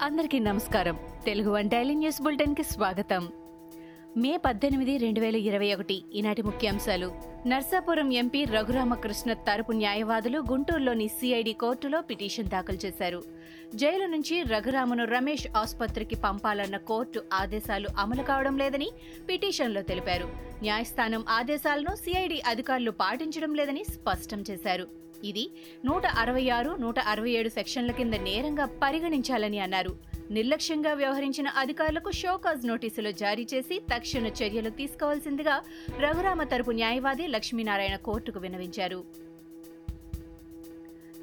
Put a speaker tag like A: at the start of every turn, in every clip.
A: అందరికీ నమస్కారం. Telugu one daily news బులెటిన్కి స్వాగతం. మే పద్దెనిమిది రెండు వేల ఇరవై ఒకటి ఈనాటి ముఖ్యాంశాలు. నర్సాపురం ఎంపీ రఘురామకృష్ణ తరపు న్యాయవాదులు గుంటూరులోని సిఐడి కోర్టులో పిటిషన్ దాఖలు చేశారు. జైలు నుంచి రఘురామను రమేష్ ఆసుపత్రికి పంపాలన్న కోర్టు ఆదేశాలు అమలు కావడం లేదని పిటిషన్లో తెలిపారు. న్యాయస్థానం ఆదేశాలను సిఐడి అధికారులు పాటించడం లేదని స్పష్టం చేశారు. ఇది నూట అరవై ఆరు నూట అరవై ఏడు సెక్షన్ల కింద నేరంగా పరిగణించాలని అన్నారు. నిర్లక్ష్యంగా వ్యవహరించిన అధికారులకు షోకాజ్ నోటీసులు జారీ చేసి తక్షణ చర్యలు తీసుకోవాల్సిందిగా రఘురామ తరపు న్యాయవాది లక్ష్మీనారాయణ కోర్టుకు విన్నవించారు.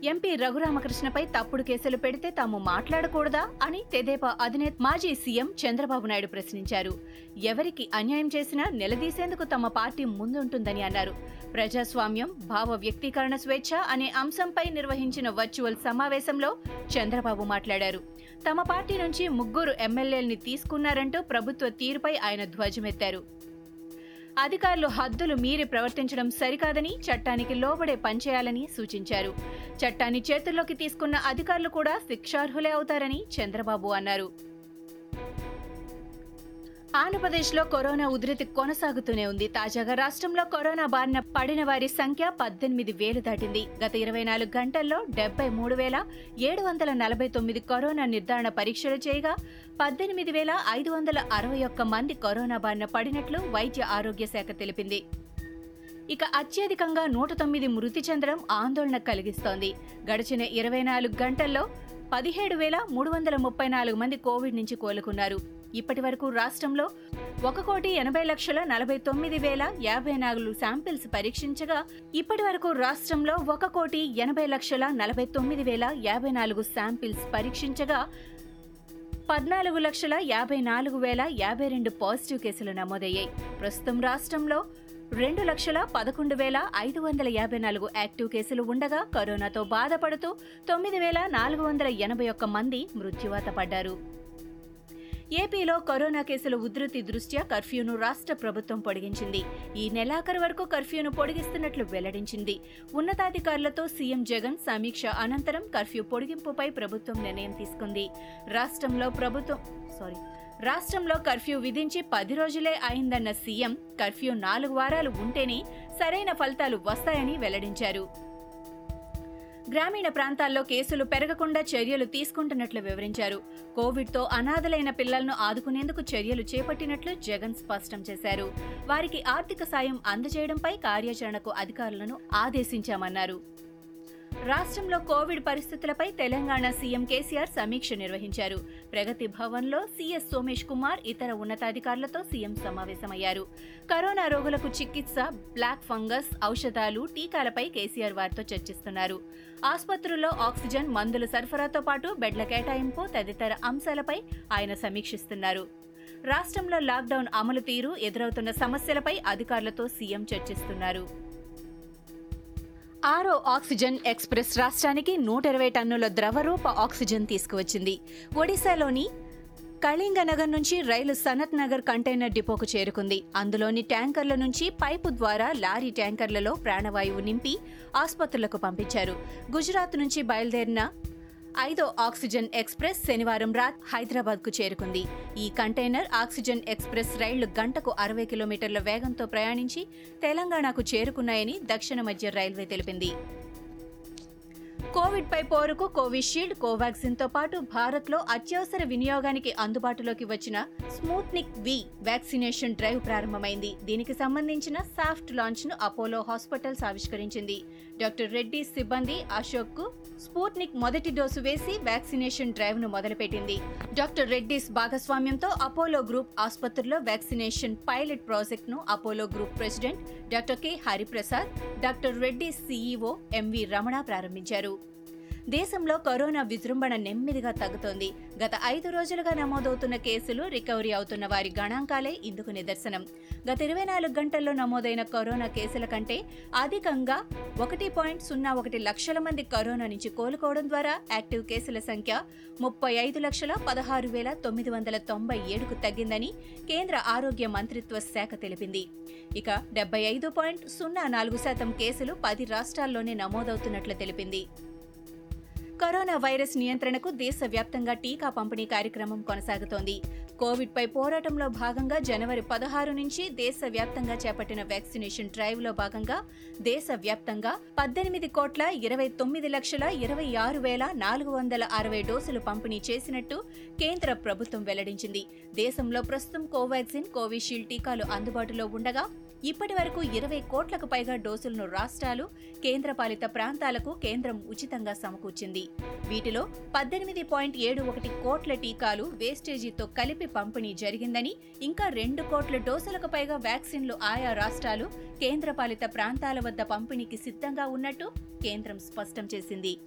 A: ఎంపీ రఘురామకృష్ణపై తప్పుడు కేసులు పెడితే తాము మాట్లాడకూడదా అని తెదేపా అధినేత మాజీ సీఎం చంద్రబాబు నాయుడు ప్రశ్నించారు. ఎవరికి అన్యాయం చేసినా నిలదీసేందుకు తమ పార్టీ ముందుంటుందని అన్నారు. ప్రజాస్వామ్యం భావ వ్యక్తీకరణ స్వేచ్ఛ అనే అంశంపై నిర్వహించిన వర్చువల్ సమావేశంలో చంద్రబాబు మాట్లాడారు. తమ పార్టీ నుంచి ముగ్గురు ఎమ్మెల్యేల్ని తీసుకున్నారంటూ ప్రభుత్వ తీరుపై ఆయన ధ్వజమెత్తారు. అధికారులు హద్దులు మీరి ప్రవర్తించడం సరికాదని చట్టానికి లోబడే పనిచేయాలని సూచించారు. చట్టాన్ని చేతుల్లోకి తీసుకున్న అధికారులు కూడా శిక్షార్హులే అవుతారని చంద్రబాబు అన్నారు. ఆంధ్రప్రదేశ్లో కరోనా ఉధృతి కొనసాగుతూనే ఉంది. తాజాగా రాష్ట్రంలో కరోనా బారిన పడిన వారి సంఖ్య పద్దెనిమిది వేలు దాటింది. గత ఇరవై నాలుగు గంటల్లో డెబ్బై మూడు వేల ఏడు వందల నలభై తొమ్మిది కరోనా నిర్ధారణ పరీక్షలు చేయగా పద్దెనిమిది వేల ఐదు వందల అరవై ఒక్క మంది కరోనా బారిన పడినట్లు వైద్య ఆరోగ్య శాఖ తెలిపింది. ఇక అత్యధికంగా నూట తొమ్మిది మృతి చెందడం ఆందోళన కలిగిస్తోంది. గడిచిన ఇరవై నాలుగు గంటల్లో పదిహేడు వేల మూడు వందల ముప్పై నాలుగు మంది కోవిడ్ నుంచి కోలుకున్నారు. ఇప్పటి వరకు రాష్ట్రంలో ఒక కోటి ఎనభై లక్షల నలభై తొమ్మిది వేల యాభై నాలుగు శాంపిల్స్ పరీక్షించగా ఇప్పటి వరకు రాష్ట్రంలో ఒక కోటి ఎనభై లక్షల నలభై తొమ్మిది వేల యాభై నాలుగు శాంపిల్స్ పరీక్షించగా పద్నాలుగు లక్షల యాభై నాలుగు వేల యాభై రెండు పాజిటివ్ కేసులు నమోదయ్యాయి. ప్రస్తుతం రాష్ట్రంలో రెండు లక్షల పదకొండు వేల ఐదు వందల యాభై నాలుగు యాక్టివ్ కేసులు ఉండగా కరోనాతో బాధపడుతూ తొమ్మిది వేల నాలుగు వందల ఎనభై ఒక్క మంది మృత్యువాత పడ్డారు. ఏపీలో కరోనా కేసుల ఉధృతి దృష్ట్యా కర్ఫ్యూను రాష్ట్ర ప్రభుత్వం పొడిగించింది. ఈ నెలాఖరు వరకు కర్ఫ్యూను పొడిగిస్తున్నట్లు వెల్లడించింది. ఉన్నతాధికారులతో సీఎం జగన్ సమీక్ష అనంతరం కర్ఫ్యూ పొడిగింపుపై ప్రభుత్వం నిర్ణయం తీసుకుంది. రాష్ట్రంలో ప్రభుత్వం సారీ రాష్ట్రంలో కర్ఫ్యూ విధించి పది రోజులే అయిందన్న సీఎం కర్ఫ్యూ నాలుగు వారాలు ఉంటేనే సరైన ఫలితాలు వస్తాయని వెల్లడించారు. గ్రామీణ ప్రాంతాల్లో కేసులు పెరగకుండా చర్యలు తీసుకుంటున్నట్లు వివరించారు. కోవిడ్తో అనాథలైన పిల్లలను ఆదుకునేందుకు చర్యలు చేపట్టినట్లు జగన్ స్పష్టం చేశారు. వారికి ఆర్థిక సాయం అందజేయడంపై కార్యాచరణకు అధికారులను ఆదేశించామన్నారు. రాష్ట్రంలో కోవిడ్ పరిస్థితులపై తెలంగాణ సీఎం కేసీఆర్ సమీక్ష నిర్వహించారు. ప్రగతి భవన్లో సీఎస్ సోమేష్ కుమార్ ఇతర ఉన్నతాధికారులతో సీఎం సమావేశమయ్యారు. కరోనా రోగులకు చికిత్స బ్లాక్ ఫంగస్ ఔషధాలు టీకాలపై కేసీఆర్ వారితో చర్చిస్తున్నారు. ఆసుపత్రుల్లో ఆక్సిజన్ మందుల సరఫరాతో పాటు బెడ్ల కేటాయింపు తదితర అంశాలపై ఆయన సమీక్షిస్తున్నారు. రాష్ట్రంలో లాక్డౌన్ అమలు తీరు ఎదురవుతున్న సమస్యలపై అధికారులతో సీఎం చర్చిస్తున్నారు. ఆరో ఆక్సిజన్ ఎక్స్ప్రెస్ రాష్ట్రానికి నూట ఇరవై టన్నుల ద్రవరూప ఆక్సిజన్ తీసుకువచ్చింది. ఒడిశాలోని కళింగనగర్ నుంచి రైలు సనత్ నగర్ కంటైనర్ డిపోకు చేరుకుంది. అందులోని ట్యాంకర్ల నుంచి పైపు ద్వారా లారీ ట్యాంకర్లలో ప్రాణవాయువు నింపి ఆసుపత్రులకు పంపించారు. గుజరాత్ నుంచి బయలుదేరిన ఐదో ఆక్సిజన్ ఎక్స్ప్రెస్ శనివారం రాత్ హైదరాబాద్కు చేరుకుంది. ఈ కంటైనర్ ఆక్సిజన్ ఎక్స్ప్రెస్ రైళ్ళు గంటకు అరవై కిలోమీటర్ల వేగంతో ప్రయాణించి తెలంగాణకు చేరుకున్నాయని దక్షిణ మధ్య రైల్వే తెలిపింది. కోవిడ్ పై పోరుకు కోవిషీల్డ్ కోవాక్సిన్తో పాటు భారత్లో అత్యవసర వినియోగానికి అందుబాటులోకి వచ్చిన స్మూత్నిక్ వి వ్యాక్సినేషన్ డ్రైవ్ ప్రారంభమైంది. దీనికి సంబంధించిన సాఫ్ట్ లాంచ్ను అపోలో హాస్పిటల్స్ ఆవిష్కరించింది. డాక్టర్ రెడ్డి సిబ్బంది అశోక్కు స్పూట్నిక్ మొదటి డోసు వేసి వ్యాక్సినేషన్ డ్రైవ్ను మొదలుపెట్టింది. డాక్టర్ రెడ్డిస్ భాగస్వామ్యంతో అపోలో గ్రూప్ ఆసుపత్రిలో వ్యాక్సినేషన్ పైలట్ ప్రాజెక్ట్ను Apollo group president doctor K Hariprasad doctor Reddy CEO M V Ramana ప్రారంభించారు. దేశంలో కరోనా విజృంభణ నెమ్మదిగా తగ్గుతోంది. గత ఐదు రోజులుగా నమోదవుతున్న కేసులు రికవరీ అవుతున్న వారి గణాంకాలే ఇందుకు నిదర్శనం. గత ఇరవై నాలుగు గంటల్లో నమోదైన కరోనా కేసుల కంటే అధికంగా ఒకటి పాయింట్ సున్నా ఒకటి లక్షల మంది కరోనా నుంచి కోలుకోవడం ద్వారా యాక్టివ్ కేసుల సంఖ్య ముప్పై ఐదు లక్షల పదహారు వేల తొమ్మిది వందల తొంభై ఏడుకు తగ్గిందని కేంద్ర ఆరోగ్య మంత్రిత్వ శాఖ తెలిపింది. ఇక డెబ్బై ఐదు పాయింట్ సున్నా నాలుగు శాతం కేసులు పది రాష్ట్రాల్లోనే నమోదవుతున్నట్లు తెలిపింది. కరోనా వైరస్ నియంత్రణకు దేశవ్యాప్తంగా టీకా పంపిణీ కార్యక్రమం కొనసాగుతోంది. కోవిడ్పై పోరాటంలో భాగంగా జనవరి పదహారు నుంచి దేశవ్యాప్తంగా చేపట్టిన వ్యాక్సినేషన్ డ్రైవ్లో భాగంగా దేశవ్యాప్తంగా పద్దెనిమిది కోట్ల ఇరవై తొమ్మిది లక్షల ఇరవై ఆరు వేల నాలుగు వందల అరవై డోసులు పంపిణీ చేసినట్టు కేంద్ర ప్రభుత్వం వెల్లడించింది. దేశంలో ప్రస్తుతం కోవాక్సిన్ కోవిషీల్డ్ టీకాలు అందుబాటులో ఉండగా ఇప్పటి వరకు ఇరవై కోట్లకు పైగా డోసులను రాష్ట్రాలు కేంద్రపాలిత ప్రాంతాలకు కేంద్రం ఉచితంగా సమకూర్చింది. వీటిలో పద్దెనిమిది పాయింట్ ఏడు ఒకటి కోట్ల టీకాలు వేస్టేజీతో కలిపి పంపిణీ జరిగిందని ఇంకా రెండు కోట్ల డోసులకు పైగా వ్యాక్సిన్లు ఆయా రాష్ట్రాలు కేంద్రపాలిత ప్రాంతాల వద్ద పంపిణీకి సిద్ధంగా ఉన్నట్టు కేంద్రం స్పష్టం చేసింది.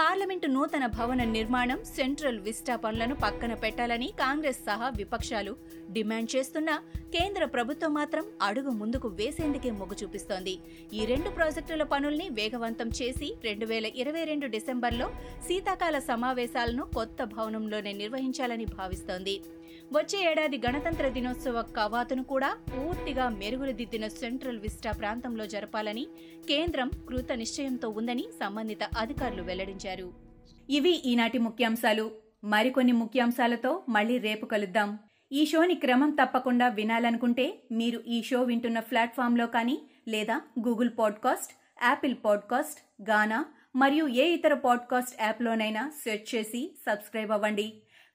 A: పార్లమెంటు నూతన భవన నిర్మాణం సెంట్రల్ విస్టా పనులను పక్కన పెట్టాలని కాంగ్రెస్ సహా విపక్షాలు డిమాండ్ చేస్తున్నా కేంద్ర ప్రభుత్వం మాత్రం అడుగు ముందుకు వేసేందుకే మొగ్గు చూపిస్తోంది. ఈ రెండు ప్రాజెక్టుల పనుల్ని వేగవంతం చేసి రెండు వేల ఇరవై రెండు డిసెంబర్లో శీతాకాల సమావేశాలను కొత్త భవనంలోనే నిర్వహించాలని భావిస్తోంది. వచ్చే ఏడాది గణతంత్ర దినోత్సవ కవాతును కూడా పూర్తిగా మెరుగులు దిద్దిన సెంట్రల్ విస్టా ప్రాంతంలో జరపాలని కేంద్రం కృత నిశ్చయంతో ఉందని సంబంధిత అధికారులు వెల్లడించారు. ఇవి ఈనాటి ముఖ్యాంశాలు. మరికొన్ని ముఖ్యాంశాలతో మళ్ళీ రేపు కలుద్దాం. ఈ షోని క్రమం తప్పకుండా వినాలనుకుంటే మీరు ఈ షో వింటున్న ప్లాట్ఫామ్లో కానీ లేదా Google podcast Apple podcast Gaana మరియు ఏ ఇతర పాడ్కాస్ట్ యాప్లోనైనా సెర్చ్ చేసి సబ్స్క్రైబ్ అవ్వండి.